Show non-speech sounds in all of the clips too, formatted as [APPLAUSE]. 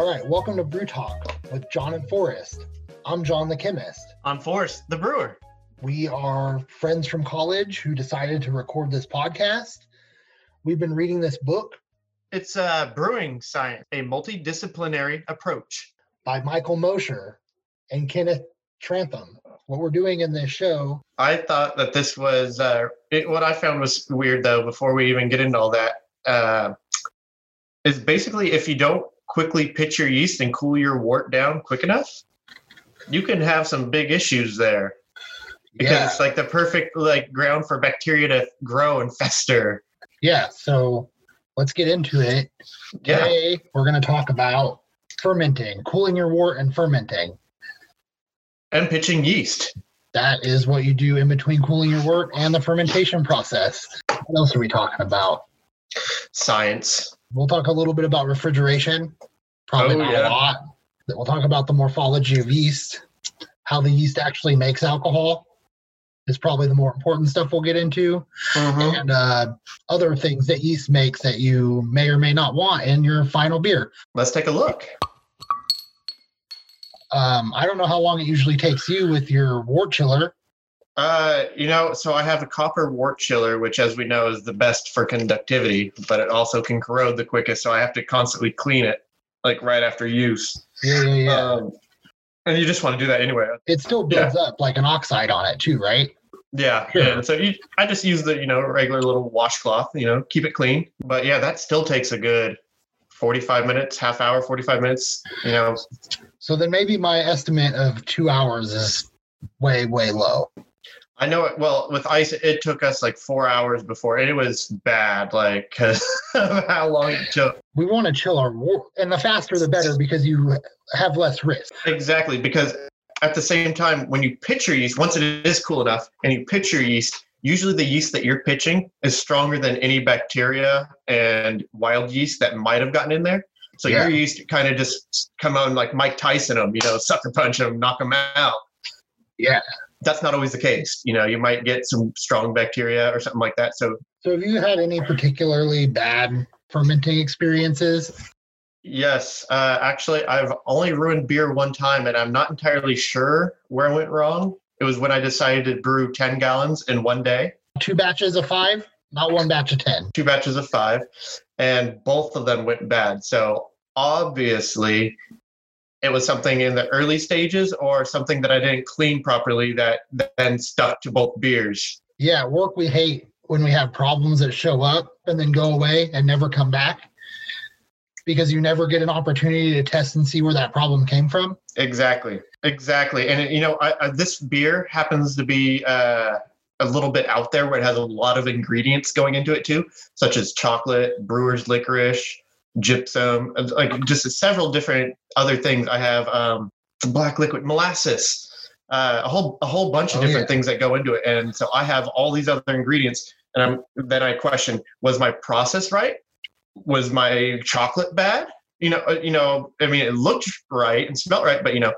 All right, welcome to Brew Talk with John and Forrest. I'm John the chemist. I'm Forrest, the brewer. We are friends from college who decided to record this podcast. We've been reading this book It's uh, Brewing Science, a multidisciplinary approach. by Michael Mosher and Kenneth Trantham. What we're doing in this show, I thought that this was uh, it, what I found was weird, though, before we even get into all that, uh, is basically if you don't quickly pitch your yeast and cool your wort down quick enough, you can have some big issues there. Because yeah, it's like the perfect like ground for bacteria to grow and fester. yeah. So let's get into it. Yeah. Today we're going to talk about fermenting, cooling your wort and fermenting. And pitching yeast. That is what you do in between cooling your wort and the fermentation process. What else are we talking about? Science. We'll talk a little bit about refrigeration, probably Oh, not yeah. a lot. We'll talk about the morphology of yeast, how the yeast actually makes alcohol is probably the more important stuff we'll get into, Mhm. and uh, other things that yeast makes that you may or may not want in your final beer. Let's take a look. Um, I don't know how long it usually takes you with your wort chiller. Uh, you know, so I have a copper wort chiller, which, as we know, is the best for conductivity, but it also can corrode the quickest. So I have to constantly clean it, like right after use. Yeah, yeah, yeah. Um, and you just want to do that anyway. it still builds up like an oxide on it too, right? Yeah. Sure. And so you, I just use the, you know, regular little washcloth, you know, keep it clean. But yeah, that still takes a good 45 minutes, half hour, 45 minutes, you know. So then maybe my estimate of two hours is way, way low. I know it well with ice. It took us like four hours before, and it was bad, like because [LAUGHS] of how long it took. We want to chill our wort, and the faster the better because you have less risk. Exactly, because at the same time, when you pitch your yeast, once it is cool enough and you pitch your yeast, usually the yeast that you're pitching is stronger than any bacteria and wild yeast that might have gotten in there. So Yeah. your yeast kind of just come out and like Mike Tyson them, you know, sucker punch them, knock them out. Yeah. That's not always the case. You know, you might get some strong bacteria or something like that. So So have you had any particularly bad fermenting experiences? Yes, uh, actually, I've only ruined beer one time, and I'm not entirely sure where I went wrong. It was when I decided to brew 10 gallons in one day, Two batches of five, not one batch of ten. two batches of five, and both of them went bad. So obviously, it was something in the early stages or something that I didn't clean properly that then stuck to both beers. Yeah, work we hate when we have problems that show up and then go away and never come back because you never get an opportunity to test and see where that problem came from. Exactly, exactly. And you know, I, I, this beer happens to be uh, a little bit out there, where it has a lot of ingredients going into it too, such as chocolate, brewer's licorice, gypsum, uh, like just several different other things. I have um, black liquid molasses. Uh, a whole a whole bunch of Oh, different yeah. things that go into it, and so I have all these other ingredients, and I'm then I question: Was my process right? Was my chocolate bad? You know, uh, you know. I mean, it looked right and smelled right, but you know,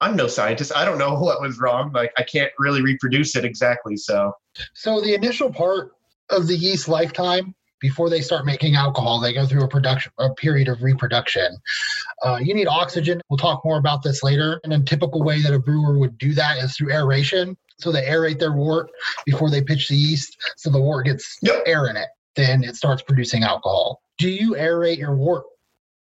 I'm no scientist. I don't know [LAUGHS] what was wrong. Like, I can't really reproduce it exactly. So, So the initial part of the yeast lifetime before they start making alcohol, they go through a production a period of reproduction. Uh, you need oxygen. We'll talk more about this later. And a typical way that a brewer would do that is through aeration. So they aerate their wort before they pitch the yeast, so the wort gets Yep. air in it. Then it starts producing alcohol. Do you aerate your wort?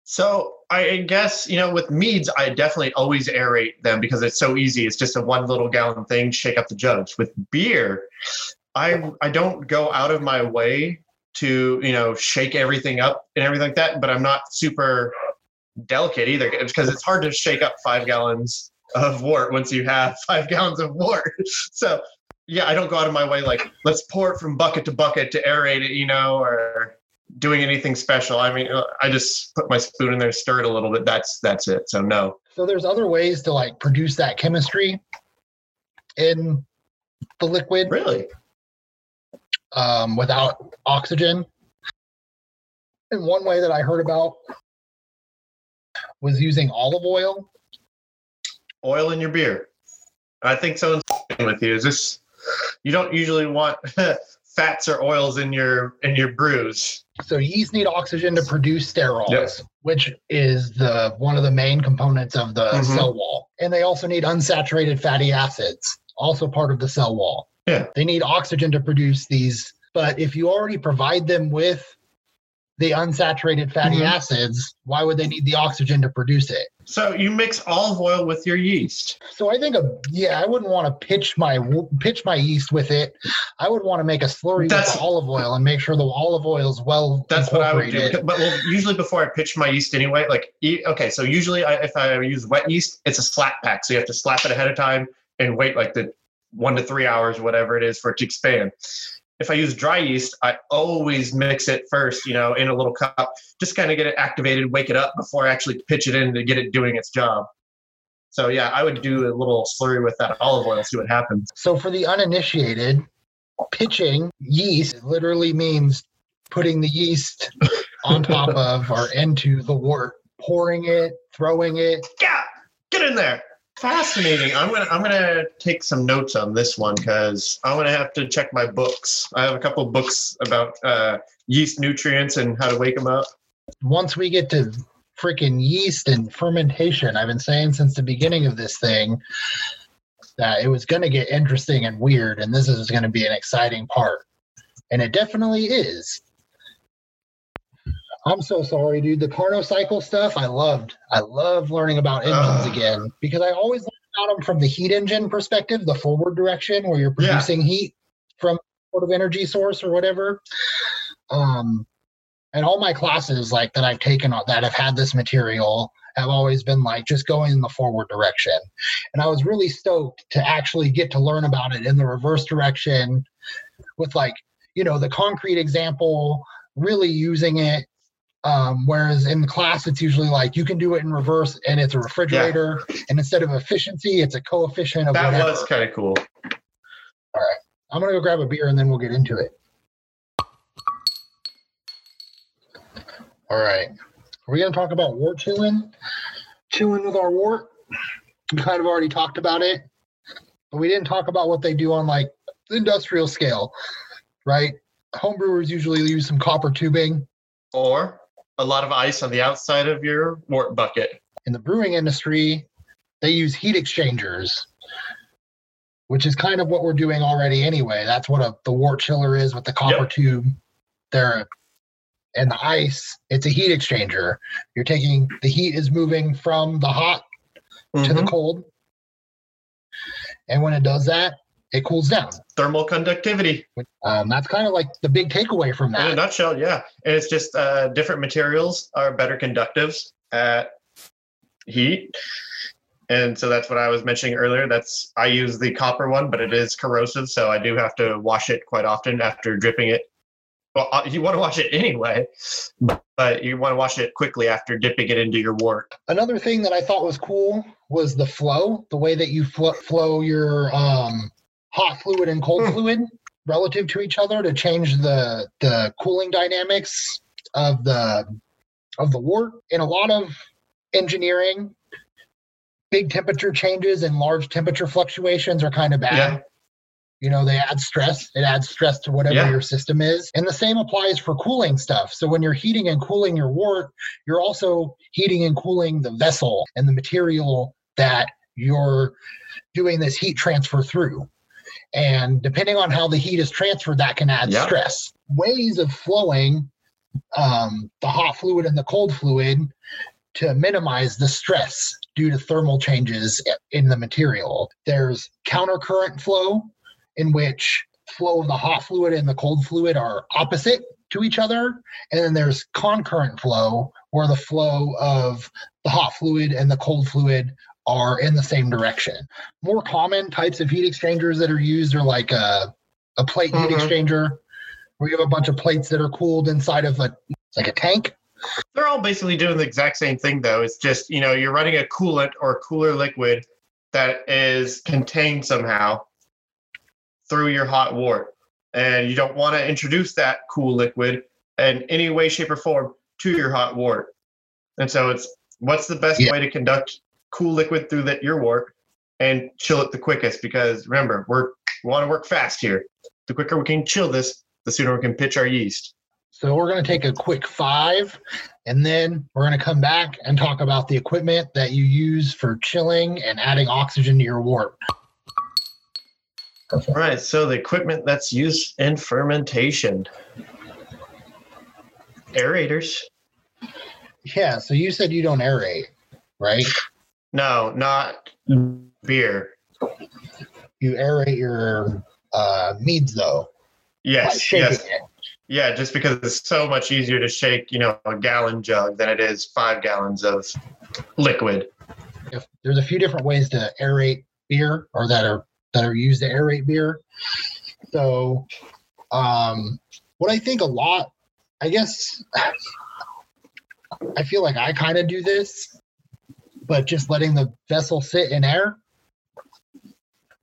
so I guess you know, with meads, I definitely always aerate them because it's so easy. It's just a one little gallon thing. Shake up the jugs. With beer, I I don't go out of my way to you know shake everything up and everything like that. But I'm not super delicate either because it's hard to shake up five gallons of wort once you have [LAUGHS] five gallons of wort. [LAUGHS] So yeah, I don't go out of my way like let's pour it from bucket to bucket to aerate it, you know, or doing anything special. I mean, I just put my spoon in there, stir it a little bit. That's that's it. So no. So there's other ways to like produce that chemistry in the liquid Really? Um, without oxygen. And one way that I heard about was using olive oil. Oil in your beer. I think someone's with you. Is this you don't usually want [LAUGHS] fats or oils in your in your brews. So yeast need oxygen to produce sterols, Yep. which is the one of the main components of the Mhm. cell wall. And they also need unsaturated fatty acids, also part of the cell wall. Yeah. They need oxygen to produce these, but if you already provide them with the unsaturated fatty Mhm. acids, why would they need the oxygen to produce it? So you mix olive oil with your yeast. So I think, a, yeah, I wouldn't want to pitch my pitch my yeast with it. I would want to make a slurry That's- with olive oil and make sure the olive oil is well That's what I would do. But well, usually before I pitch my yeast anyway, like okay, so usually I, if I use wet yeast, it's a slap pack, so you have to slap it ahead of time and wait like the one to three hours, whatever it is, for it to expand. If I use dry yeast, I always mix it first, you know, in a little cup, just kind of get it activated, wake it up before I actually pitch it in to get it doing its job. So yeah, I would do a little slurry with that olive oil, see what happens. So for the uninitiated, pitching yeast literally means putting the yeast on top [LAUGHS] of or into the wort, pouring it, throwing it. Yeah, get in there. Fascinating. I'm gonna I'm gonna take some notes on this one because I'm gonna have to check my books. I have a couple books about uh, yeast nutrients and how to wake them up. Once we get to freaking yeast and fermentation, I've been saying since the beginning of this thing that it was to get interesting and weird, and this is to be an exciting part. And it definitely is. I'm so sorry, dude. The Carnot cycle stuff, I loved. I loved learning about engines Ugh. again because I always learned about them from the heat engine perspective, the forward direction where you're Yeah. producing heat from sort of energy source or whatever. Um, and all my classes like that I've taken that have had this material have always been like just going in the forward direction. And I was really stoked to actually get to learn about it in the reverse direction with like, you know, the concrete example, really using it. Um, whereas in class, it's usually like you can do it in reverse and it's a refrigerator. And instead of efficiency, it's a coefficient of That whatever. was kind of cool. All right, I'm gonna go grab a beer and then we'll get into it. All right. Are we gonna talk about wort chewing? Chewing with our wort? We kind of already talked about it, but we didn't talk about what they do on like the industrial scale, right? Homebrewers usually use some copper tubing. Or a lot of ice on the outside of your wort bucket. In the brewing industry, they use heat exchangers, which is kind of what we're doing already anyway. That's what a, the wort chiller is with the copper Yep. tube. There and the ice, it's a heat exchanger. You're taking the heat is moving from the hot to the Mhm. cold. And when it does that, it cools down. Thermal conductivity. Um, that's kind of like the big takeaway from that. In a nutshell, yeah. And it's just uh, different materials are better conductives at heat. And so that's what I was mentioning earlier. That's I use the copper one, but it is corrosive, so I do have to wash it quite often after dripping it. Well, uh, you want to wash it anyway, but you want to wash it quickly after dipping it into your wort. Another thing that I thought was cool was the flow, the way that you flo- flow your um, hot fluid and cold Hmm. fluid relative to each other to change the the cooling dynamics of the of the wort. In a lot of engineering, big temperature changes and large temperature fluctuations are kind of bad. Yeah. You know, they add stress. It adds stress to whatever Yeah. your system is. And the same applies for cooling stuff. So when you're heating and cooling your wort, you're also heating and cooling the vessel and the material that you're doing this heat transfer through. And depending on how the heat is transferred, that can add Yeah. stress. Ways of flowing um, the hot fluid and the cold fluid to minimize the stress due to thermal changes in the material. There's countercurrent flow, in which flow of the hot fluid and the cold fluid are opposite to each other. And then there's concurrent flow, where the flow of the hot fluid and the cold fluid are in the same direction. More common types of heat exchangers that are used are like a, a plate heat Mhm. exchanger, where you have a bunch of plates that are cooled inside of a like a tank. They're all basically doing the exact same thing, though. It's just you know you're running a coolant or cooler liquid that is contained somehow through your hot wort, and you don't want to introduce that cool liquid in any way, shape, or form to your hot wort. And so it's what's the best Yeah. way to conduct cool liquid through that your wort and chill it the quickest? Because remember, we're we want to work fast here. The quicker we can chill this, the sooner we can pitch our yeast. So we're going to take a quick five, and then we're going to come back and talk about the equipment that you use for chilling and adding oxygen to your wort. All right. So the equipment that's used in fermentation, aerators. Yeah. So you said you don't aerate, right? No, not beer. You aerate your uh, meads though. Yes, yes, it. yeah. Just because it's so much easier to shake, you know, a gallon jug than it is five gallons of liquid. If there's a few different ways to aerate beer, or that are that are used to aerate beer. So, um, what I think a lot, I guess, [SIGHS] I feel like I kind of do this, but just letting the vessel sit in air,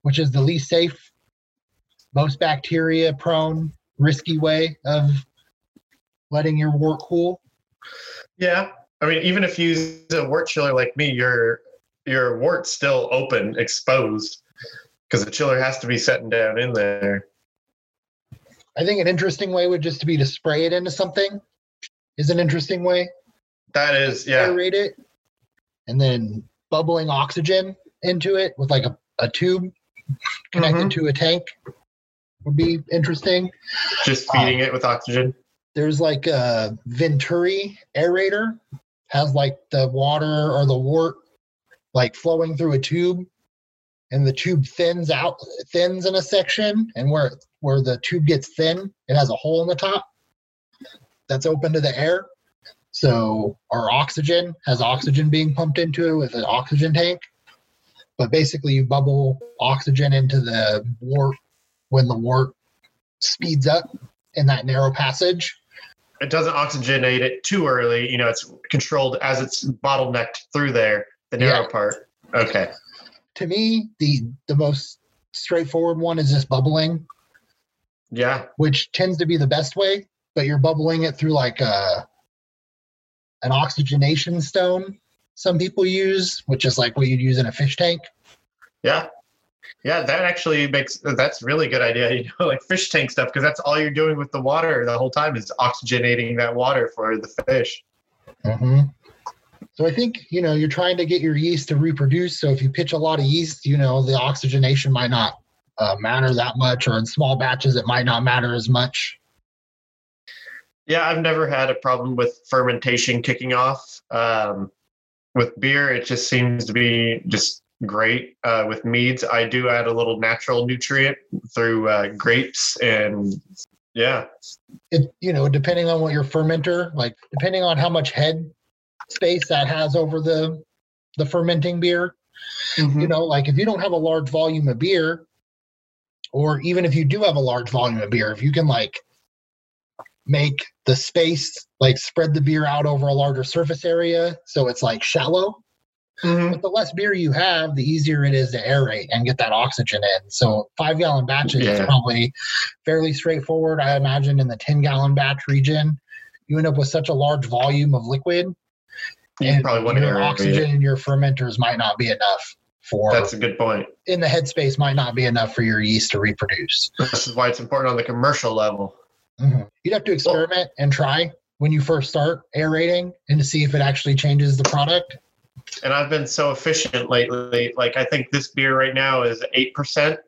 which is the least safe, most bacteria prone, risky way of letting your wort cool. Yeah, I mean, even if you use a wort chiller like me, your your wort's still open, exposed, because the chiller has to be setting down in there. I think an interesting way would just to be to spray it into something. Is an interesting way. That is, yeah, aerate it, and then bubbling oxygen into it with like a, a tube connected Mhm. to a tank would be interesting. just feeding it with oxygen. There's like a Venturi aerator, has like the water or the wort like flowing through a tube, and the tube thins out, thins in a section, and where where the tube gets thin, it has a hole in the top that's open to the air. So our oxygen has oxygen being pumped into it with an oxygen tank. But basically, you bubble oxygen into the wort when the wort speeds up in that narrow passage. It doesn't oxygenate it too early. You know, it's controlled as it's bottlenecked through there, the narrow Yeah. part. Okay. To me, the the most straightforward one is just bubbling, Yeah. which tends to be the best way. But you're bubbling it through like a an oxygenation stone. Some people use, which is like what you'd use in a fish tank. Yeah. Yeah, that actually makes that's really good idea. [LAUGHS] You know, like fish tank stuff, because that's all you're doing with the water the whole time is oxygenating that water for the fish. hmm So I think you know you're trying to get your yeast to reproduce. So if you pitch a lot of yeast, you know the oxygenation might not uh, matter that much, or in small batches it might not matter as much. Yeah, I've never had a problem with fermentation kicking off. Um, with beer, it just seems to be just great. Uh, with meads, I do add a little natural nutrient through uh, grapes, and yeah, It you know depending on what your fermenter like, depending on how much head space that has over the the fermenting beer. You know, like if you don't have a large volume of beer, or even if you do have a large volume of beer, if you can like make the space like spread the beer out over a larger surface area so it's like shallow Mhm. but the less beer you have the easier it is to aerate and get that oxygen in so five gallon batches is probably fairly straightforward i imagine in the 10 gallon batch region you end up with such a large volume of liquid you and probably want your oxygen in your fermenters might not be enough for That's a good point. in the headspace might not be enough for your yeast to reproduce. This is why it's important on the commercial level. Mhm. You'd have to experiment and try when you first start aerating and to see if it actually changes the product. and I've been so efficient lately. Like I think this beer right now is eight percent,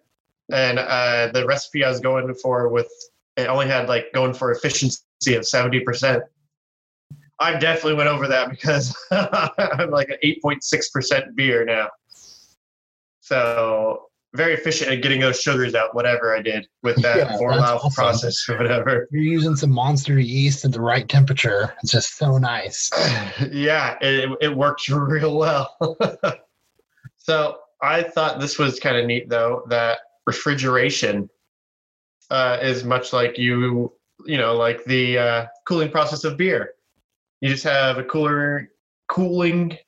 and uh, the recipe I was going for with it only had like going for efficiency of seventy percent. I definitely went over that because [LAUGHS] I'm like an eight point six percent beer now. So very efficient at getting those sugars out, whatever I did with that Yeah, four valve awesome. process or whatever. You're using some monster yeast at the right temperature. It's just so nice. [SIGHS] yeah, it, it worked [LAUGHS] real well. [LAUGHS] so I thought this was kind of neat, though, that refrigeration uh, is much like you, you know, like the uh, cooling process of beer. You just have a cooler, cooling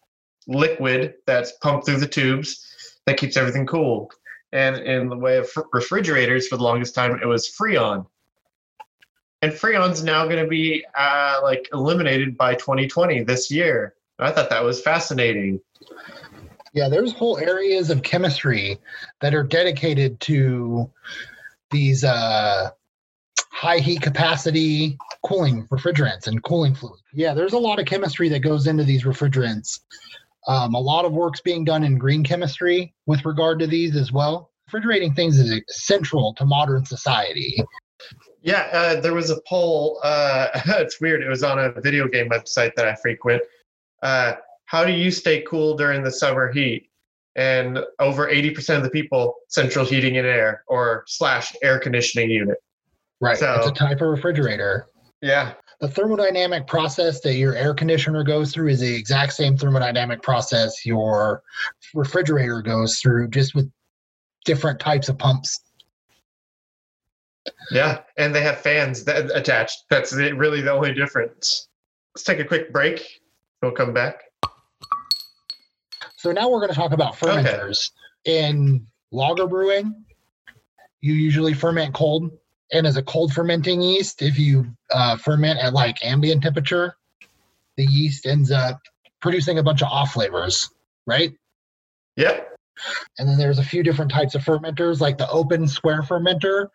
liquid that's pumped through the tubes that keeps everything cool. And in the way of refrigerators, for the longest time, it was Freon. And Freon's now going to be uh, like eliminated by 2020 this year. I thought that was fascinating. Yeah, there's whole areas of chemistry that are dedicated to these uh, high heat capacity cooling refrigerants and cooling fluid. Yeah, there's a lot of chemistry that goes into these refrigerants. Um, a lot of work's being done in green chemistry with regard to these as well. Refrigerating things is central to modern society. Yeah, uh, there was a poll. Uh, [LAUGHS] it's weird. It was on a video game website that I frequent. Uh, how do you stay cool during the summer heat? And over 80% of the people, central heating and air or slash air conditioning unit. Right. So- it's a type of refrigerator. Yeah. The thermodynamic process that your air conditioner goes through is the exact same thermodynamic process your refrigerator goes through, just with different types of pumps. Yeah. And they have fans that attached. That's really the only difference. Let's take a quick break. We'll come back. So now we're going to talk about Okay. fermenters. In lager brewing, you usually ferment cold, and as a cold fermenting yeast, if you uh, ferment at like ambient temperature, the yeast ends up producing a bunch of off flavors, right? Yep. And then there's a few different types of fermenters, like the open square fermenter.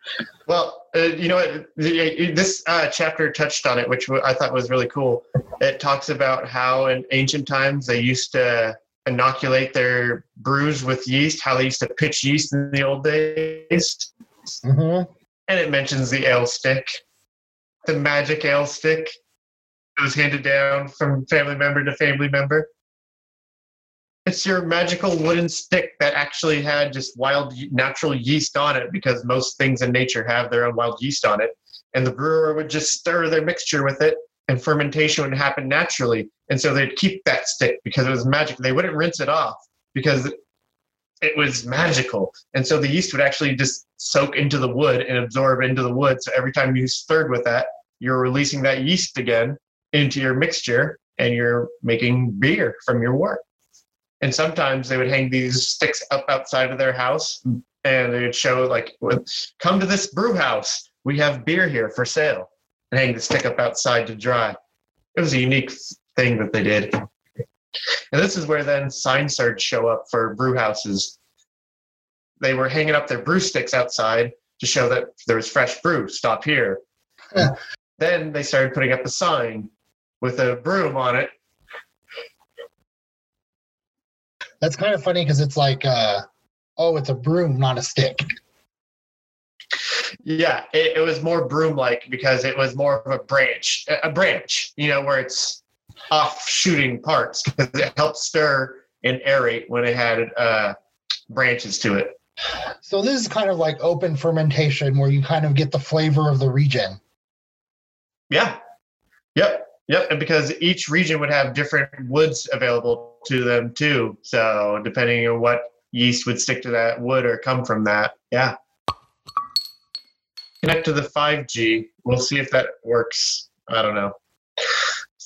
Well, uh, you know what? This uh, chapter touched on it, which I thought was really cool. It talks about how in ancient times they used to inoculate their brews with yeast, how they used to pitch yeast in the old days. Mm-hmm. And it mentions the ale stick, the magic ale stick. It was handed down from family member to family member. It's your magical wooden stick that actually had just wild natural yeast on it because most things in nature have their own wild yeast on it. And the brewer would just stir their mixture with it and fermentation would happen naturally. And so they'd keep that stick because it was magic. They wouldn't rinse it off because it was magical. And so the yeast would actually just soak into the wood and absorb into the wood. So every time you stirred with that, you're releasing that yeast again into your mixture and you're making beer from your wort. And sometimes they would hang these sticks up outside of their house and they would show like, come to this brew house. We have beer here for sale and hang the stick up outside to dry. It was a unique thing that they did. And this is where then sign started show up for brew houses. They were hanging up their brew sticks outside to show that there was fresh brew. Stop here. Yeah. Then they started putting up a sign with a broom on it. That's kind of funny because it's like, uh, oh, it's a broom, not a stick. Yeah, it, it was more broom-like because it was more of a branch, a branch, you know, where it's off shooting parts [LAUGHS] because it helped stir and aerate when it had uh, branches to it. So this is kind of like open fermentation where you kind of get the flavor of the region. Yeah. Yep. Yep. And because each region would have different woods available to them too. So depending on what yeast would stick to that wood or come from that. Yeah. Connect to the 5G. We'll see if that works. I don't know.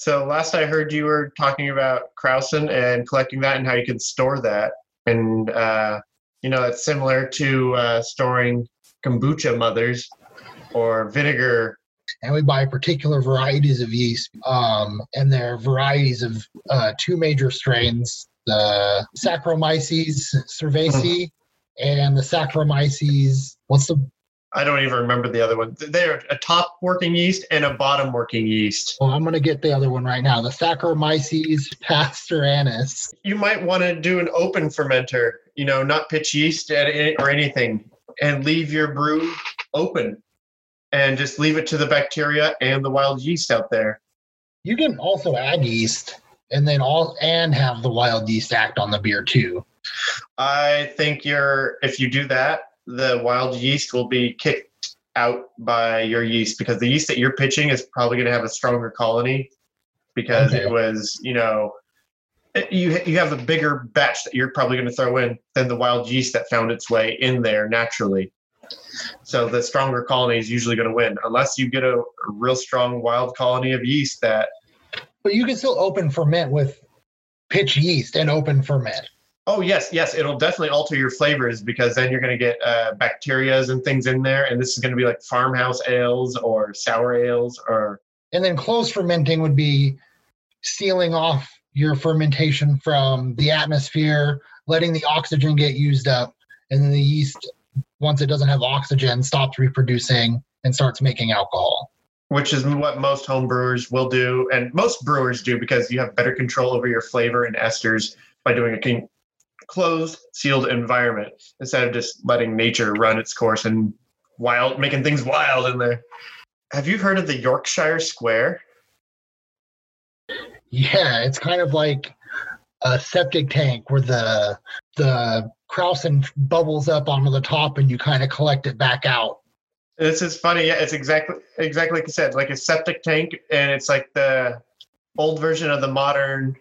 So last I heard you were talking about Krausen and collecting that and how you can store that. And, uh, you know, it's similar to uh, storing kombucha mothers or vinegar and we buy particular varieties of yeast. Um, and there are varieties of uh, two major strains: the Saccharomyces cerevisiae and the Saccharomyces. What's the? I don't even remember the other one. They're a top working yeast and a bottom working yeast. Well, I'm going to get the other one right now. The Saccharomyces pastorianus. You might want to do an open fermenter, you know, not pitch yeast at or anything, and leave your brew open and just leave it to the bacteria and the wild yeast out there. You can also add yeast, and then all and have the wild yeast act on the beer too. I think you're if you do that, the wild yeast will be kicked out by your yeast because the yeast that you're pitching is probably going to have a stronger colony because Okay. it was, you know, eh, you you have a bigger batch that you're probably going to throw in than the wild yeast that found its way in there naturally. So the stronger colony is usually going to win, unless you get a, a real strong wild colony of yeast that But you can still open ferment with pitch yeast and open ferment. Oh yes, yes, it'll definitely alter your flavors because then you're going to get uh, bacterias and things in there, and this is going to be like farmhouse ales or sour ales or And then closed fermenting would be sealing off your fermentation from the atmosphere, letting the oxygen get used up, and then the yeast once it doesn't have oxygen, stops reproducing and starts making alcohol. Which is what most home brewers will do, and most brewers do because you have better control over your flavor and esters by doing a closed, sealed environment instead of just letting nature run its course and wild, making things wild in there. Have you heard of the Yorkshire Square? Yeah, it's kind of like a septic tank where the the krausen bubbles up onto the top and you kind of collect it back out. This is funny. Yeah, it's exactly exactly like you said, like a septic tank, and it's like the old version of the modern,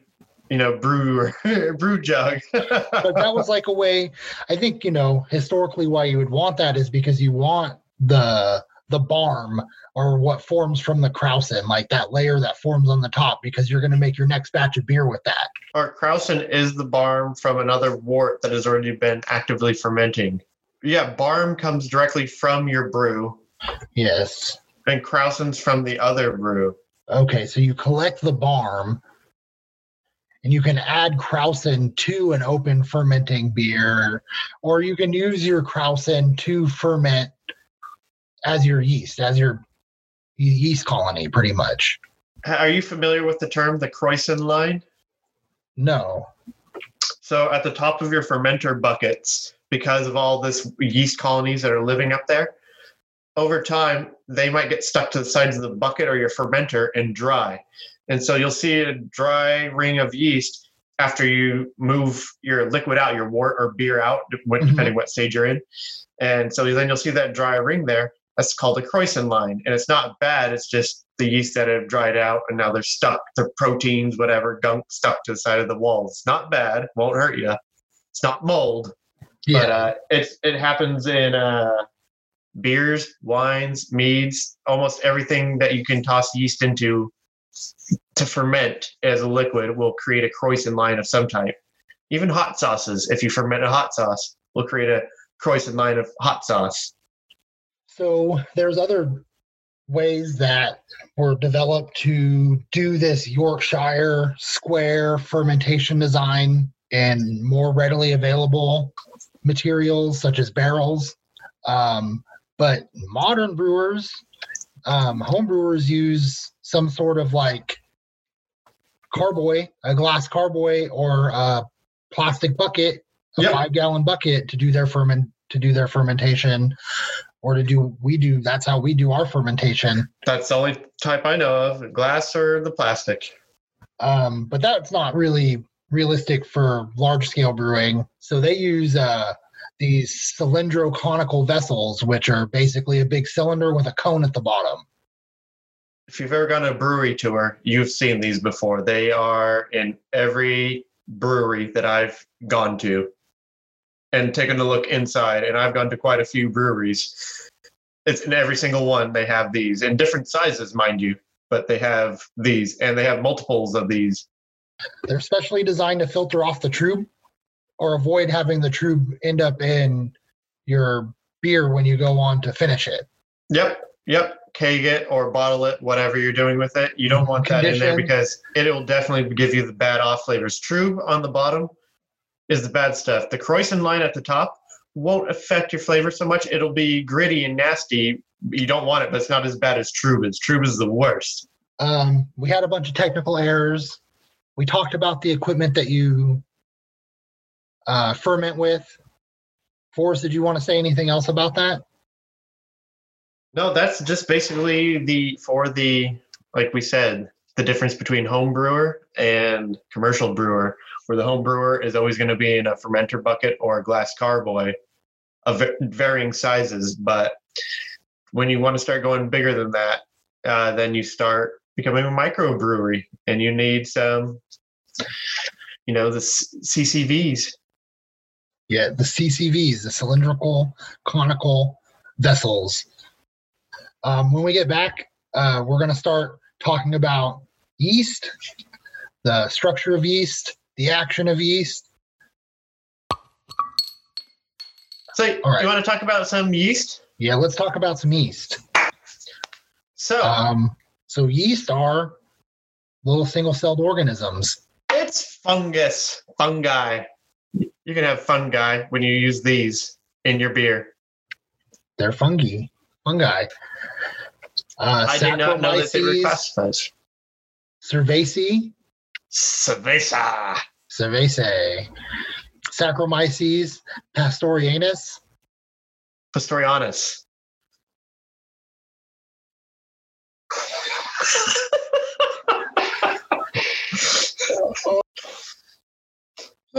you know, brew or [LAUGHS] brew jug. [LAUGHS] but that was like a way. I think you know historically why you would want that is because you want the the barm or what forms from the krausen, like that layer that forms on the top, because you're going to make your next batch of beer with that. Our krausen is the barm from another wort that has already been actively fermenting. Yeah, barm comes directly from your brew. Yes. And krausen's from the other brew. Okay, so you collect the barm and you can add krausen to an open fermenting beer, or you can use your krausen to ferment as your yeast, as your yeast colony, pretty much. Are you familiar with the term the Krausen line? No. So at the top of your fermenter buckets, because of all this yeast colonies that are living up there, over time they might get stuck to the sides of the bucket or your fermenter and dry. And so you'll see a dry ring of yeast after you move your liquid out, your wort or beer out, mm-hmm. depending mm-hmm. what stage you're in. And so then you'll see that dry ring there. That's called a Krausen line. And it's not bad. It's just the yeast that have dried out and now they're stuck. The proteins, whatever, gunk stuck to the side of the walls. It's not bad. Won't hurt you. It's not mold. Yeah. But uh, it, it happens in uh, beers, wines, meads, almost everything that you can toss yeast into to ferment as a liquid will create a Krausen line of some type. Even hot sauces, if you ferment a hot sauce, will create a Krausen line of hot sauce. So there's other ways that were developed to do this Yorkshire square fermentation design in more readily available materials such as barrels. Um, but modern brewers, um, home brewers use some sort of like carboy, a glass carboy or a plastic bucket, a yep. five gallon bucket to do their ferment to do their fermentation or to do we do that's how we do our fermentation. That's the only type i know of glass or the plastic. Um, but that's not really realistic for large scale brewing. So they use uh, these cylindro-conical vessels which are basically a big cylinder with a cone at the bottom if you've ever gone to a brewery tour you've seen these before they are in every brewery that i've gone to and taken a look inside. And I've gone to quite a few breweries. It's in every single one they have these in different sizes, mind you, but they have these and they have multiples of these. They're specially designed to filter off the trub or avoid having the trub end up in your beer when you go on to finish it. Yep. Yep. Keg it or bottle it, whatever you're doing with it. You don't want that in there because it will definitely give you the bad off flavors. Trub on the bottom is the bad stuff. The Krausen line at the top won't affect your flavor so much. It'll be gritty and nasty. You don't want it, but it's not as bad as Trub is. Trub is the worst. Um, we had a bunch of technical errors. We talked about the equipment that you uh, ferment with. Forrest, did you want to say anything else about that? No, that's just basically the for the like we said, the difference between home brewer and commercial brewer where the home brewer is always going to be in a fermenter bucket or a glass carboy of varying sizes. But when you want to start going bigger than that, uh, then you start becoming a microbrewery and you need some, you know, the CCVs. Yeah, the CCVs, the cylindrical conical vessels. Um, when we get back, uh, we're going to start talking about yeast, the structure of yeast, the action of yeast. So, right. you want to talk about some yeast? Yeah, let's talk about some yeast. So, um, so yeast are little single-celled organisms. It's fungus, fungi. You can have fungi when you use these in your beer. They're fungi. Fungi. Uh, I did not know that they were classified. cerevisiae, Cerveza. cerevisiae, Saccharomyces pastorianus, Pastorianus.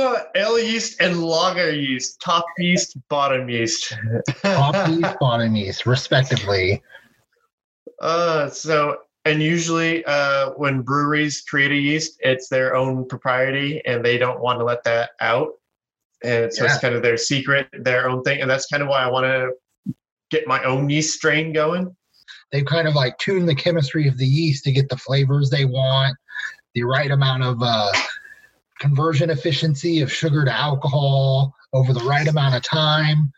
Uh, ale yeast and lager yeast, top yeast, bottom yeast. top [LAUGHS] yeast, bottom yeast, respectively. Uh, so, and usually uh, when breweries create a yeast, it's their own propriety and they don't want to let that out. And so Yeah. it's kind of their secret, their own thing. And that's kind of why I want to get my own yeast strain going. They've kind of like tuned the chemistry of the yeast to get the flavors they want, the right amount of uh, conversion efficiency of sugar to alcohol over the right amount of time.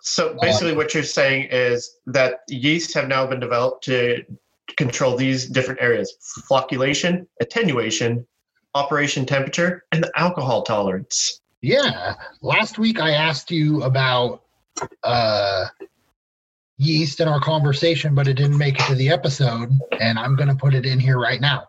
So basically, what you're saying is that yeast have now been developed to control these different areas flocculation, attenuation, operation temperature, and the alcohol tolerance. Yeah. Last week I asked you about uh, yeast in our conversation, but it didn't make it to the episode, and I'm going to put it in here right now.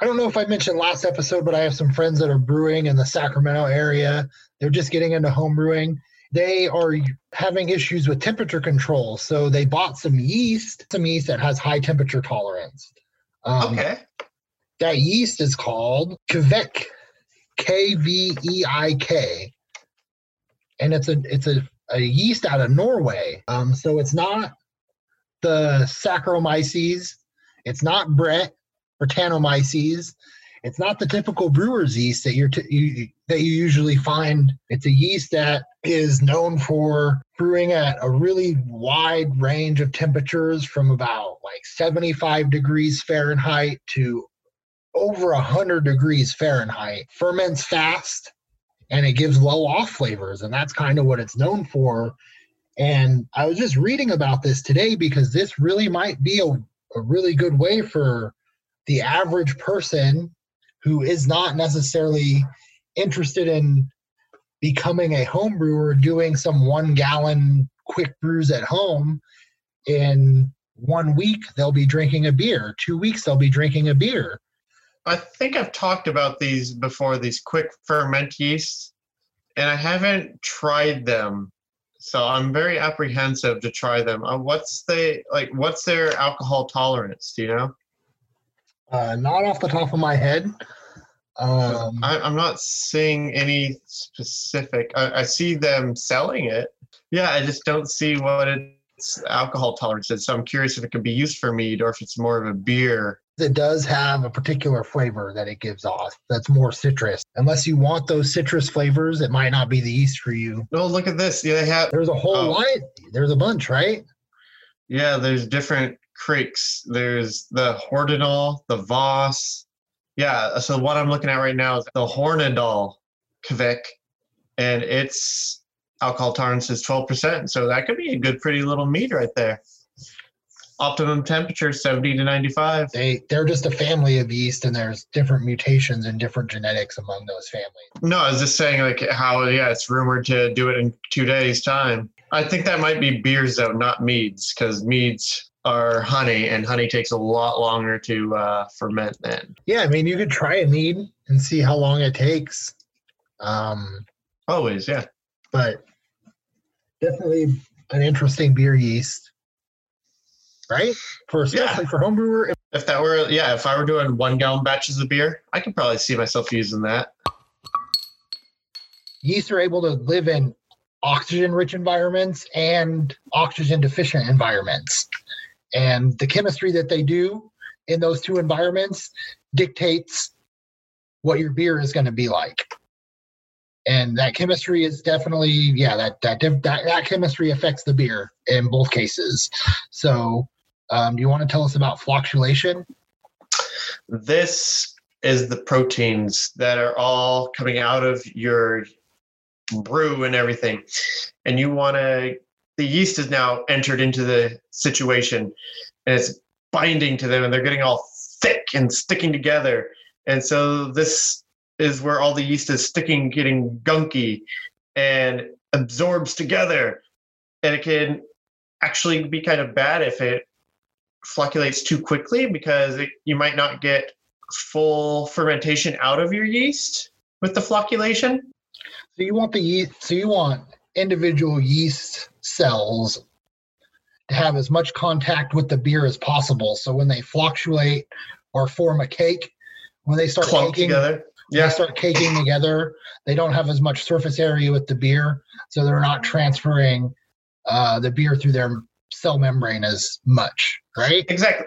I don't know if I mentioned last episode, but I have some friends that are brewing in the Sacramento area. They're just getting into home brewing. They are having issues with temperature control, so they bought some yeast, some yeast that has high temperature tolerance. Um, Okay. that yeast is called Kveik, K V E I K, and it's a it's a, a yeast out of Norway. Um, so it's not the Saccharomyces, it's not Brett or Tannomyces. It's not the typical brewer's yeast that you're t- you, that you usually find. It's a yeast that is known for brewing at a really wide range of temperatures from about like 75 degrees Fahrenheit to over 100 degrees Fahrenheit, ferments fast, and it gives low off flavors. And that's kind of what it's known for. And I was just reading about this today because this really might be a, a really good way for the average person who is not necessarily interested in becoming a home brewer doing some one gallon quick brews at home in one week they'll be drinking a beer two weeks they'll be drinking a beer I think I've talked about these before, these quick ferment yeasts, and I haven't tried them. So I'm very apprehensive to try them. Uh, what's the like? What's their alcohol tolerance? Do you know? Uh, not off the top of my head um, I, I'm not seeing any specific. I, I see them selling it. Yeah, I just don't see what its alcohol tolerance is. So I'm curious if it can be used for mead or if it's more of a beer. it does have a particular flavor that it gives off that's more citrus unless you want those citrus flavors it might not be the yeast for you Oh, look at this. Yeah, they have. there's a whole Oh. line there's a bunch right Yeah, there's different creeks. There's the Hornindal, the Voss. Yeah, so what I'm looking at right now is the Hornindal Kveik, and its alcohol tolerance is 12%. So that could be a good, pretty little mead right there. Optimum temperature 70 to 95. they they're just a family of yeast and there's different mutations and different genetics among those families No, I was just saying like how yeah, it's rumored to do it in two days' time. I think that might be beers though, not meads, because meads are honey, and honey takes a lot longer to uh, ferment than. yeah i mean you could try a mead and see how long it takes um Always, yeah. but definitely an interesting beer yeast right for especially for homebrewer If that were yeah, if I were doing one gallon batches of beer, I could probably see myself using that. yeast are able to live in oxygen rich environments and oxygen deficient environments. And the chemistry that they do in those two environments dictates what your beer is going to be like. And that chemistry is definitely, yeah, that that that, that chemistry affects the beer in both cases. So, um, do you want to tell us about flocculation? This is the proteins that are all coming out of your brew and everything. And you want to, the yeast is now entered into the situation and it's binding to them and they're getting all thick and sticking together. And so this is where all the yeast is sticking, getting gunky. And absorbs together, and it can actually be kind of bad if it flocculates too quickly because it, you might not get full fermentation out of your yeast with the flocculation. So you want the yeast. So you want individual yeast cells to have as much contact with the beer as possible. So when they flocculate or form a cake, when they start Clump caking, together. they Yeah. start caking together, they don't have as much surface area with the beer, so they're not transferring uh, the beer through their cell membrane as much, right? Exactly.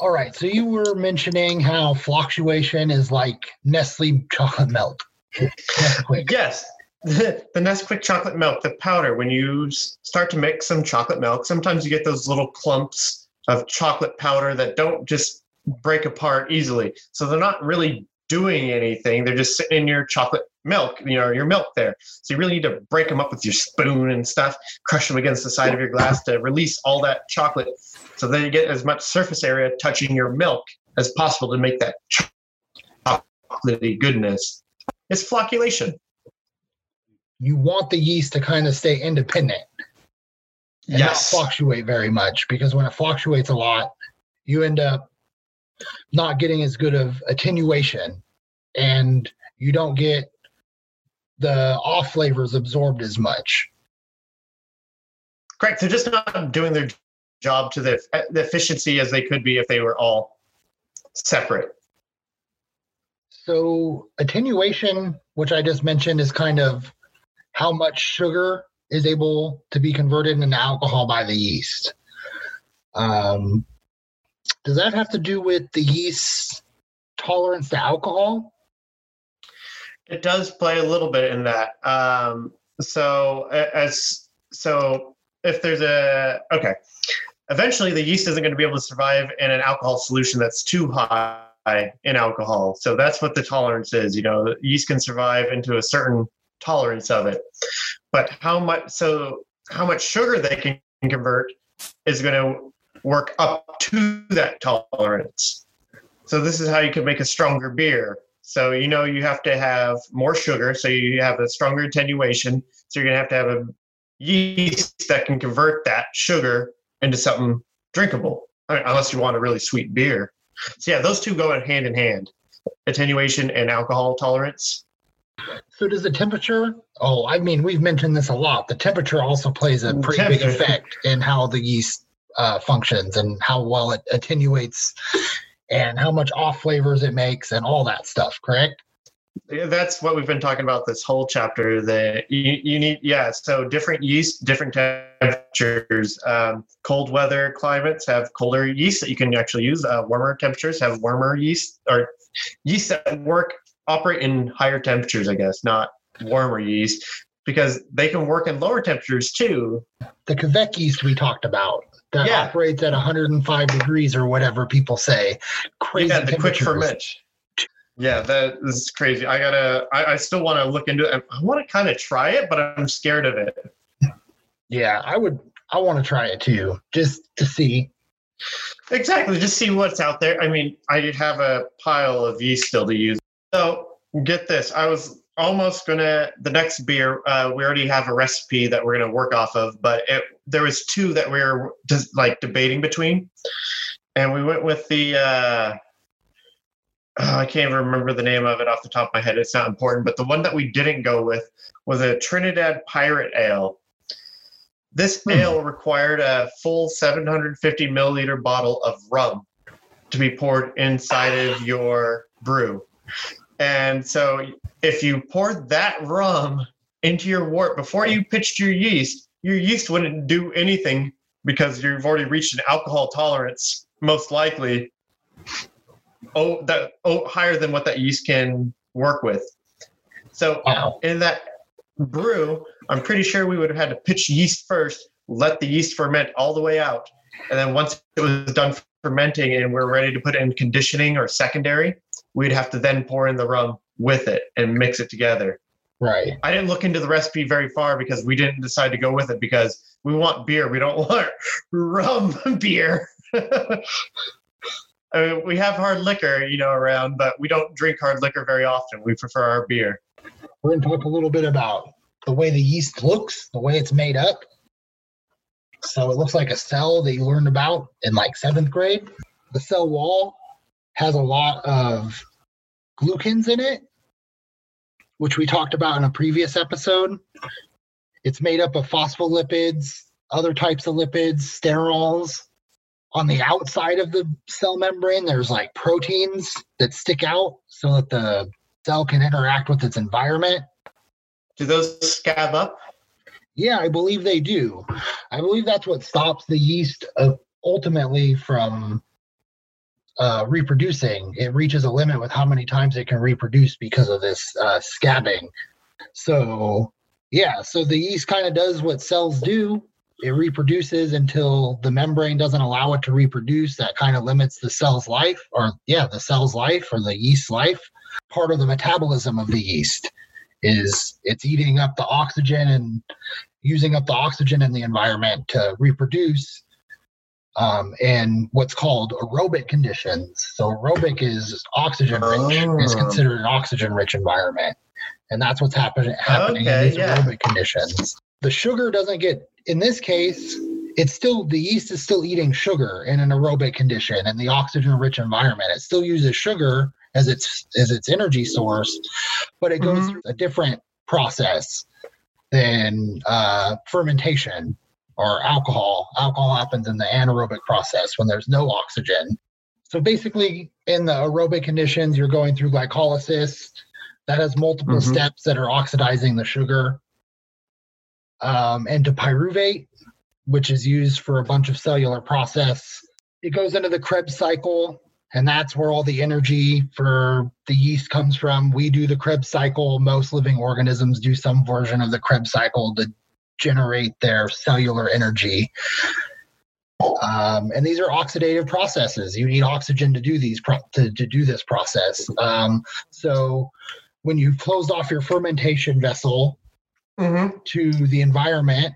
All right. So you were mentioning how flocculation is like Nestle chocolate milk. [LAUGHS] Nesquik. Yes. [LAUGHS] the Nesquik chocolate milk, the powder, when you start to mix some chocolate milk, sometimes you get those little clumps of chocolate powder that don't just break apart easily. So they're not really doing anything. They're just sitting in your chocolate milk, you know, your milk there. So you really need to break them up with your spoon and stuff, crush them against the side of your glass to release all that chocolate. So then you get as much surface area touching your milk as possible to make that chocolatey goodness. It's flocculation. You want the yeast to kind of stay independent and Yes. not flocculate very much because when it flocculates a lot, you end up not getting as good of attenuation and you don't get the off flavors absorbed as much. Correct. They're just not doing their job to the, the efficiency as they could be if they were all separate. So attenuation, which I just mentioned, is kind of how much sugar is able to be converted into alcohol by the yeast. Um, does that have to do with the yeast's tolerance to alcohol? It does play a little bit in that. Um, so as so if there's a okay, eventually the yeast isn't going to be able to survive in an alcohol solution that's too high in alcohol. So that's what the tolerance is. You know, yeast can survive into a certain tolerance of it, but how much? So how much sugar they can convert is going to work up to that tolerance. So this is how you can make a stronger beer. So you know you have to have more sugar, so you have a stronger attenuation. So you're gonna have to have a yeast that can convert that sugar into something drinkable, I mean, unless you want a really sweet beer. So yeah, those two go hand in hand: attenuation and alcohol tolerance. So does the temperature? Oh, I mean, we've mentioned this a lot. The temperature also plays a pretty big effect in how the yeast uh, functions and how well it attenuates and how much off flavors it makes and all that stuff. Correct? Yeah, That's what we've been talking about this whole chapter. That you, you need, yeah. So different yeast, different temperatures. Um, cold weather climates have colder yeast that you can actually use. Uh, warmer temperatures have warmer yeast or yeast that work operate in higher temperatures. I guess not warmer yeast because they can work in lower temperatures too. The Kveik yeast we talked about that Yeah. operates at 105 degrees or whatever people say. Crazy yeah, the quick ferment. Yeah, that is crazy. I gotta. I, I still want to look into it. I want to kind of try it, but I'm scared of it. Yeah, I would. I want to try it too, just to see. Exactly. Just see what's out there. I mean, I have a pile of yeast still to use. So get this. I was almost gonna the next beer. Uh, we already have a recipe that we're gonna work off of, but it, there was two that we were just like debating between, and we went with the. Uh, oh, I can't even remember the name of it off the top of my head. It's not important, but the one that we didn't go with was a Trinidad Pirate Ale. This Hmm. ale required a full 750 milliliter bottle of rum to be poured inside of your brew. And so if you poured that rum into your wort before you pitched your yeast, your yeast wouldn't do anything because you've already reached an alcohol tolerance, most likely. Oh, that oh higher than what that yeast can work with. So Wow. in that brew, I'm pretty sure we would have had to pitch yeast first, let the yeast ferment all the way out, and then once it was done fermenting and we're ready to put it in conditioning or secondary, we'd have to then pour in the rum with it and mix it together. Right. I didn't look into the recipe very far because we didn't decide to go with it because we want beer. We don't [LAUGHS] want rum beer. [LAUGHS] I mean, we have hard liquor, you know, around, but we don't drink hard liquor very often. We prefer our beer. we're going to talk a little bit about the way the yeast looks, the way it's made up. So it looks like a cell that you learned about in like seventh grade. The cell wall has a lot of glucans in it, which we talked about in a previous episode. It's made up of phospholipids, other types of lipids, sterols. On the outside of the cell membrane, there's like proteins that stick out so that the cell can interact with its environment. Do those scab up? Yeah, I believe they do. I believe that's what stops the yeast uh, ultimately from uh, reproducing. It reaches a limit with how many times it can reproduce because of this uh, scabbing. So, yeah, so the yeast kind of does what cells do. It reproduces until the membrane doesn't allow it to reproduce. That kind of limits the cell's life, or yeah, the cell's life or the yeast's life. Part of the metabolism of the yeast is it's eating up the oxygen and using up the oxygen in the environment to reproduce um, in what's called aerobic conditions. So aerobic is oxygen rich, Oh. is considered an oxygen rich environment. And that's what's happen- happening Okay, in these yeah. aerobic conditions. The sugar doesn't get, in this case, it's still, the yeast is still eating sugar in an aerobic condition in the oxygen rich environment. It still uses sugar as its, as its energy source, but it goes Mhm. through a different process than uh, fermentation or alcohol. Alcohol happens in the anaerobic process when there's no oxygen. So basically, in the aerobic conditions, you're going through glycolysis that has multiple Mhm. steps that are oxidizing the sugar um, into pyruvate, which is used for a bunch of cellular process. It goes into the Krebs cycle, and that's where all the energy for the yeast comes from. We do the Krebs cycle. Most living organisms do some version of the Krebs cycle to generate their cellular energy. Um, and these are oxidative processes. You need oxygen to do these pro- to, to do this process. Um, so when you've closed off your fermentation vessel Mm-hmm. to the environment,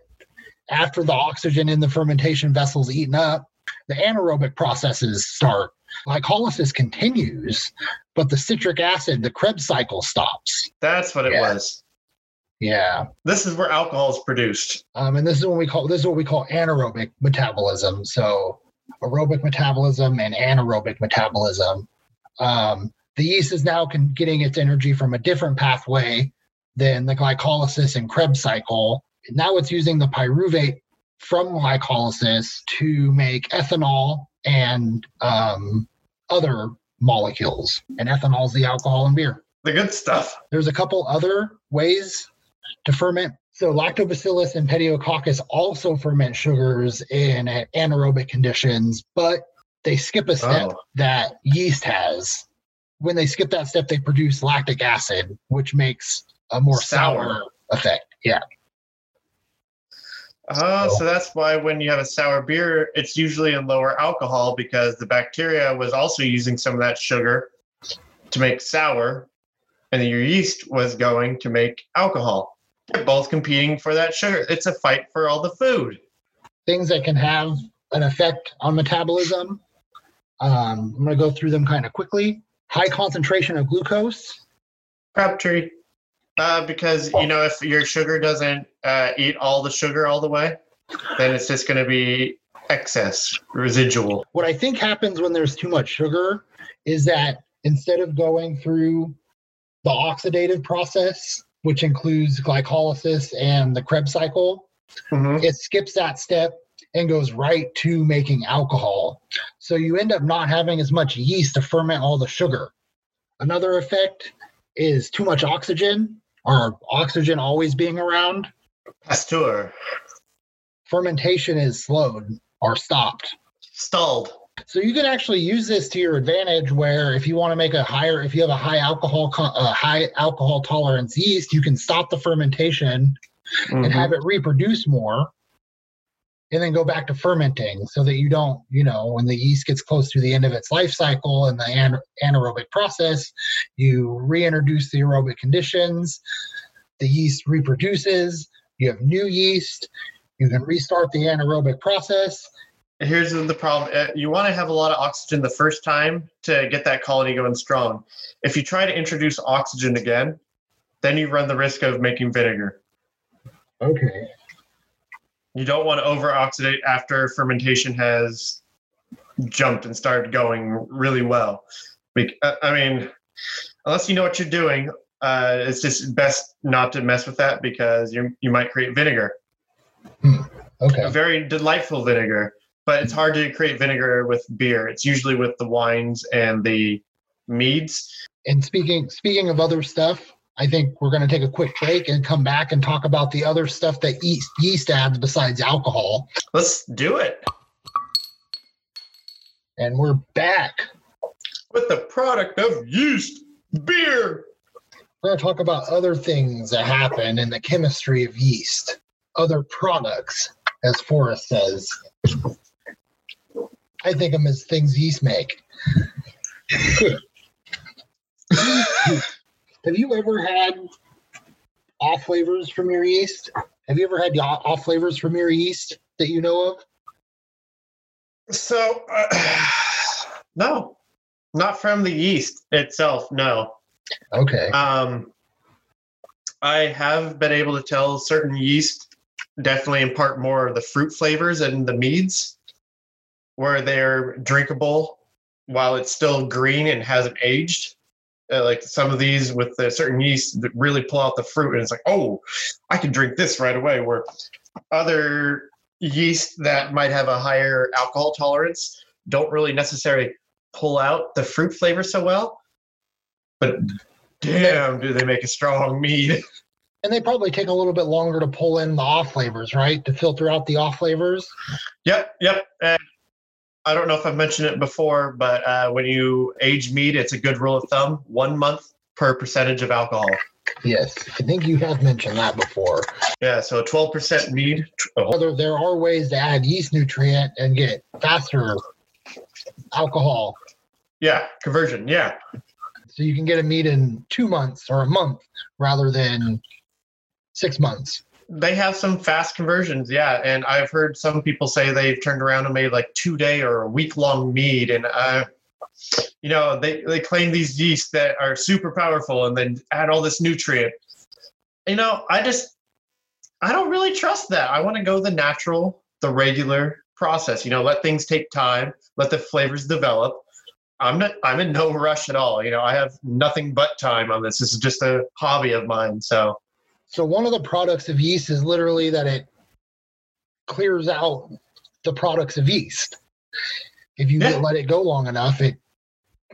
after the oxygen in the fermentation vessel is eaten up, the anaerobic processes start. Glycolysis continues, but the citric acid, the Krebs cycle stops. That's what it Yeah. was. Yeah. This is where alcohol is produced. Um, and this is what we call this is what we call anaerobic metabolism. So aerobic metabolism and anaerobic metabolism. Um, the yeast is now con- getting its energy from a different pathway than the glycolysis and Krebs cycle. Now it's using the pyruvate from glycolysis to make ethanol and um, other molecules. And ethanol is the alcohol in beer. The good stuff. There's a couple other ways to ferment. So lactobacillus and pediococcus also ferment sugars in anaerobic conditions, but they skip a step Oh. that yeast has. When they skip that step, they produce lactic acid, which makes a more sour, Sour. effect. Yeah. Oh, so that's why when you have a sour beer, it's usually in lower alcohol because the bacteria was also using some of that sugar to make sour, and your yeast was going to make alcohol. They're both competing for that sugar. It's a fight for all the food. Things that can have an effect on metabolism. Um, I'm going to go through them kind of quickly. High concentration of glucose. Crabtree. Uh, because you know, if your sugar doesn't uh, eat all the sugar all the way, then it's just going to be excess, residual. what I think happens when there's too much sugar is that instead of going through the oxidative process, which includes glycolysis and the Krebs cycle, Mhm. it skips that step and goes right to making alcohol. So you end up not having as much yeast to ferment all the sugar. Another effect is too much oxygen or oxygen always being around. Pasteur. Fermentation is slowed or stopped. Stalled. So you can actually use this to your advantage. Where if you want to make a higher, if you have a high alcohol, co- uh, high alcohol tolerance yeast, you can stop the fermentation and Mhm. have it reproduce more, and then go back to fermenting, so that you don't, you know, when the yeast gets close to the end of its life cycle and the an- anaerobic process, you reintroduce the aerobic conditions. The yeast reproduces. You have new yeast. You can restart the anaerobic process. Here's the problem. Uh, You want to have a lot of oxygen the first time to get that colony going strong. If you try to introduce oxygen again, then you run the risk of making vinegar. Okay. You don't want to over oxidate after fermentation has jumped and started going really well. Uh, I mean, unless you know what you're doing, uh, it's just best not to mess with that because you you might create vinegar, Okay. a very delightful vinegar. But it's hard to create vinegar with beer. It's usually with the wines and the meads. And speaking speaking of other stuff, I think we're going to take a quick break and come back and talk about the other stuff that yeast, yeast adds besides alcohol. Let's do it And we're back. with the product of yeast, beer. We're going to talk about other things that happen in the chemistry of yeast, other products, as Forrest says. I think them as things yeast make. Have you ever had off flavors from your yeast? Have you ever had the off off flavors from your yeast that you know of? So, uh, [SIGHS] no, not from the yeast itself. No. Okay. Um, I have been able to tell certain yeast definitely impart more of the fruit flavors and the meads, where they're drinkable while it's still green and hasn't aged. Uh, like some of these with the certain yeast that really pull out the fruit, and it's like, oh, I can drink this right away. Where other yeast that might have a higher alcohol tolerance don't really necessarily pull out the fruit flavor so well. But damn, do they make a strong mead? [LAUGHS] And they probably take a little bit longer to pull in the off flavors, right? To filter out the off flavors. Yep, yep. And I don't know if I've mentioned it before, but uh, when you age mead, it's a good rule of thumb: one month per percentage of alcohol. Yes, I think you have mentioned that before. Yeah, so twelve percent mead. Whether there are ways to add yeast nutrient and get faster alcohol, Yeah, conversion. Yeah, so you can get a mead in two months or a month rather than six months. They have some fast conversions. Yeah, and I've heard some people say they've turned around and made like two day or a week long mead, and uh, you know they they claim these yeasts that are super powerful and then add all this nutrient. You know, I just I don't really trust that. I want to go the natural, the regular process. You know, let things take time, let the flavors develop. I'm not I'm in no rush at all. You know, I have nothing but time on this. This is just a hobby of mine. So So one of the products of yeast is literally that it clears out the products of yeast. If you Yeah. let it go long enough, it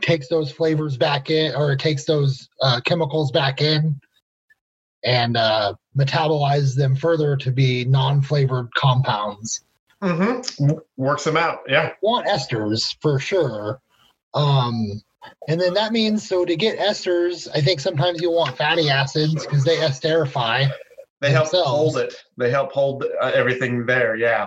takes those flavors back in, or it takes those uh, chemicals back in, and uh, metabolizes them further to be non-flavored compounds. mm-hmm. works them out. Yeah. Want esters for sure. Um, and then that means so to get esters, I think sometimes you want fatty acids because they esterify. They help themselves. hold it. They help hold uh, everything there. Yeah.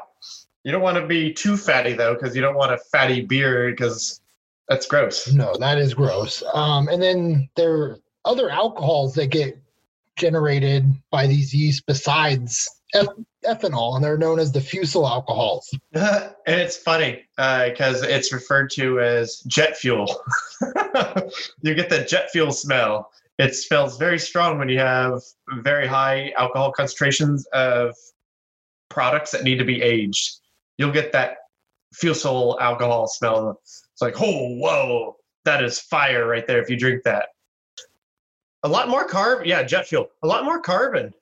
You don't want to be too fatty though, because you don't want a fatty beer because that's gross. No, that is gross. Um, and then there are other alcohols that get generated by these yeast besides ethanol, and they're known as the fusel alcohols. [LAUGHS] and it's funny uh, because it's referred to as jet fuel. [LAUGHS] you get the jet fuel smell. It smells very strong when you have very high alcohol concentrations of products that need to be aged. You'll get that fusel alcohol smell. It's like, oh, whoa, that is fire right there if you drink that. A lot more carbon. Yeah, jet fuel. A lot more carbon.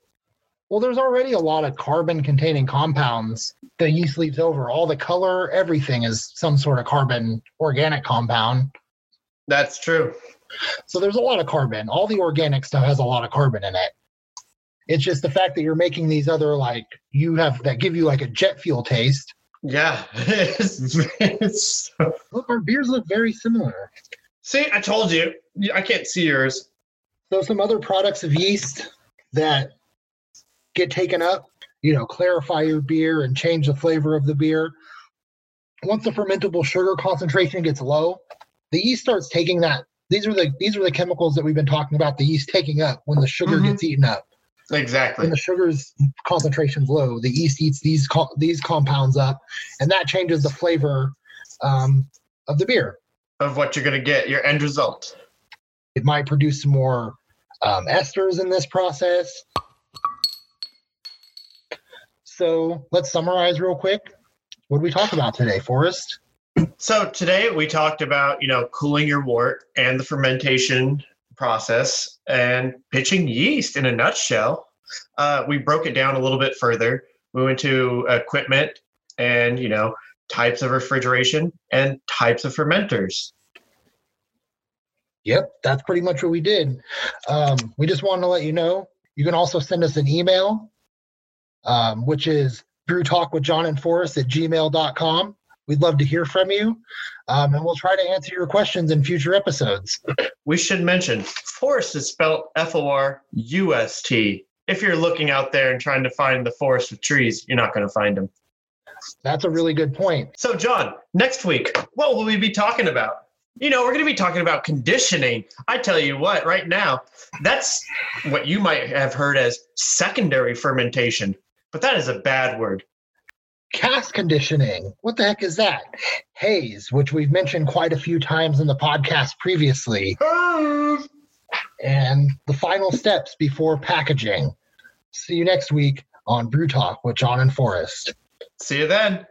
Well, there's already a lot of carbon containing compounds that yeast leaves over. All the color, everything is some sort of carbon organic compound. That's true. So there's a lot of carbon. All the organic stuff has a lot of carbon in it. It's just the fact that you're making these other like you have that give you like a jet fuel taste. Yeah. [LAUGHS] It's, it's Look, our beers look very similar. See, I told you. I can't see yours. So some other products of yeast that get taken up, you know, clarify your beer and change the flavor of the beer. Once the fermentable sugar concentration gets low, the yeast starts taking that. These are the these are the chemicals that we've been talking about. The yeast taking up when the sugar Mhm. gets eaten up. Exactly. When the sugar's concentration's low, the yeast eats these co- these compounds up, and that changes the flavor um, of the beer. Of what you're going to get, your end result. It might produce some more um, esters in this process. So let's summarize real quick. What did we talk about today, Forrest? So today we talked about, you know, cooling your wort and the fermentation process and pitching yeast in a nutshell. Uh, we broke it down a little bit further. We went to equipment and, you know, types of refrigeration and types of fermenters. Yep, that's pretty much what we did. Um, we just wanted to let you know you can also send us an email, um, which is brew talk with John and Forrest at gmail.com. We'd love to hear from you, um, and we'll try to answer your questions in future episodes. We should mention Forrest is spelled F O R U S T. If you're looking out there and trying to find the forest of trees, you're not going to find them. That's a really good point. So, John, next week, what will we be talking about? You know, we're going to be talking about conditioning. I tell you what, right now, that's what you might have heard as secondary fermentation, but that is a bad word. Cask conditioning. What the heck is that? Haze, which we've mentioned quite a few times in the podcast previously, Haze! and the final steps before packaging. See you next week on Brew Talk with John and Forrest. See you then.